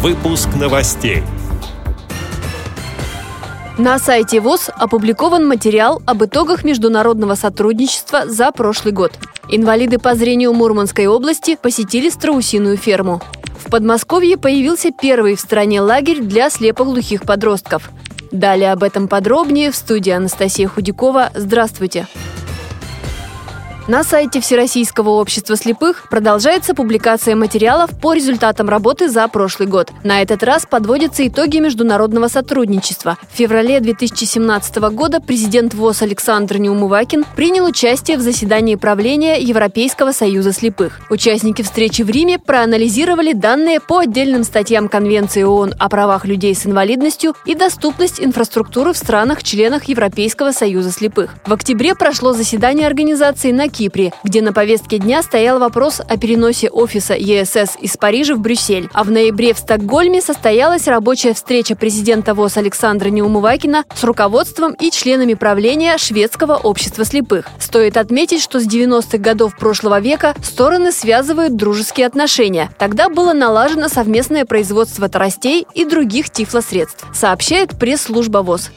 Выпуск новостей. На сайте ВОЗ опубликован материал об итогах международного сотрудничества за прошлый год. Инвалиды по зрению Мурманской области посетили страусиную ферму. В Подмосковье появился первый в стране лагерь для слепоглухих подростков. Далее об этом подробнее в студии Анастасия Худякова. Здравствуйте! На сайте Всероссийского общества слепых продолжается публикация материалов по результатам работы за прошлый год. На этот раз подводятся итоги международного сотрудничества. В феврале 2017 года президент ВОЗ Александр Неумывакин принял участие в заседании правления Европейского союза слепых. Участники встречи в Риме проанализировали данные по отдельным статьям Конвенции ООН о правах людей с инвалидностью и доступность инфраструктуры в странах-членах Европейского союза слепых. В октябре прошло заседание организации на Кипре, где на повестке дня стоял вопрос о переносе офиса ЕСС из Парижа в Брюссель. А в ноябре в Стокгольме состоялась рабочая встреча президента ВОЗ Александра Неумывакина с руководством и членами правления Шведского общества слепых. Стоит отметить, что с 90-х годов прошлого века стороны связывают дружеские отношения. Тогда было налажено совместное производство тростей и других тифлосредств, сообщает пресс-служба ВОЗ.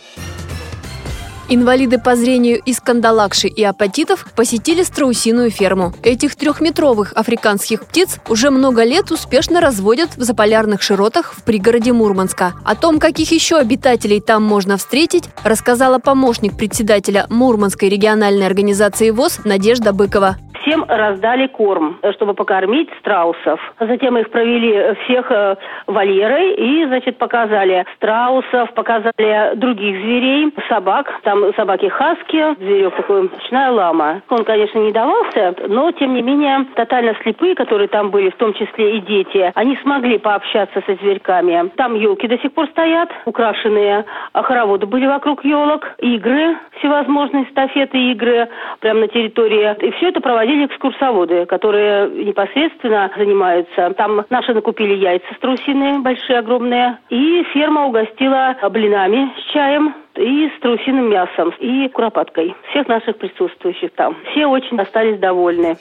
Инвалиды по зрению из Кандалакши и апатитов посетили страусиную ферму. Этих трехметровых африканских птиц уже много лет успешно разводят в заполярных широтах в пригороде Мурманска. О том, каких еще обитателей там можно встретить, рассказала помощник председателя Мурманской региональной организации ВОЗ Надежда Быкова всем раздали корм, чтобы покормить страусов. Затем их провели всех э, вольерой и, значит, показали страусов, показали других зверей, собак. Там собаки хаски, зверек такой, ночная лама. Он, конечно, не давался, но, тем не менее, тотально слепые, которые там были, в том числе и дети, они смогли пообщаться со зверьками. Там елки до сих пор стоят, украшенные, а хороводы были вокруг елок, игры, всевозможные эстафеты игры, прямо на территории. И все это проводили проводили экскурсоводы, которые непосредственно занимаются. Там наши накупили яйца страусиные, большие, огромные. И ферма угостила блинами с чаем и с страусиным мясом, и куропаткой. Всех наших присутствующих там. Все очень остались довольны.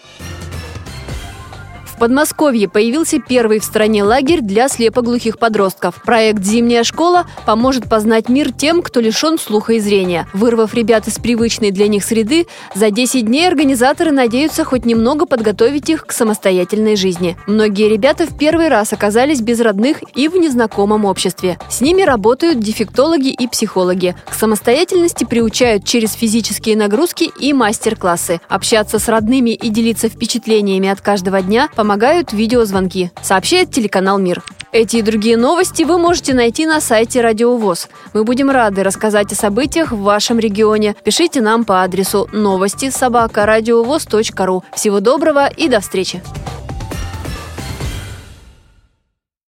Подмосковье появился первый в стране лагерь для слепоглухих подростков. Проект «Зимняя школа» поможет познать мир тем, кто лишен слуха и зрения. Вырвав ребят из привычной для них среды, за 10 дней организаторы надеются хоть немного подготовить их к самостоятельной жизни. Многие ребята в первый раз оказались без родных и в незнакомом обществе. С ними работают дефектологи и психологи. К самостоятельности приучают через физические нагрузки и мастер-классы. Общаться с родными и делиться впечатлениями от каждого дня помогает помогают видеозвонки, сообщает телеканал «Мир». Эти и другие новости вы можете найти на сайте Радио ВОЗ. Мы будем рады рассказать о событиях в вашем регионе. Пишите нам по адресу новости собака ру. Всего доброго и до встречи!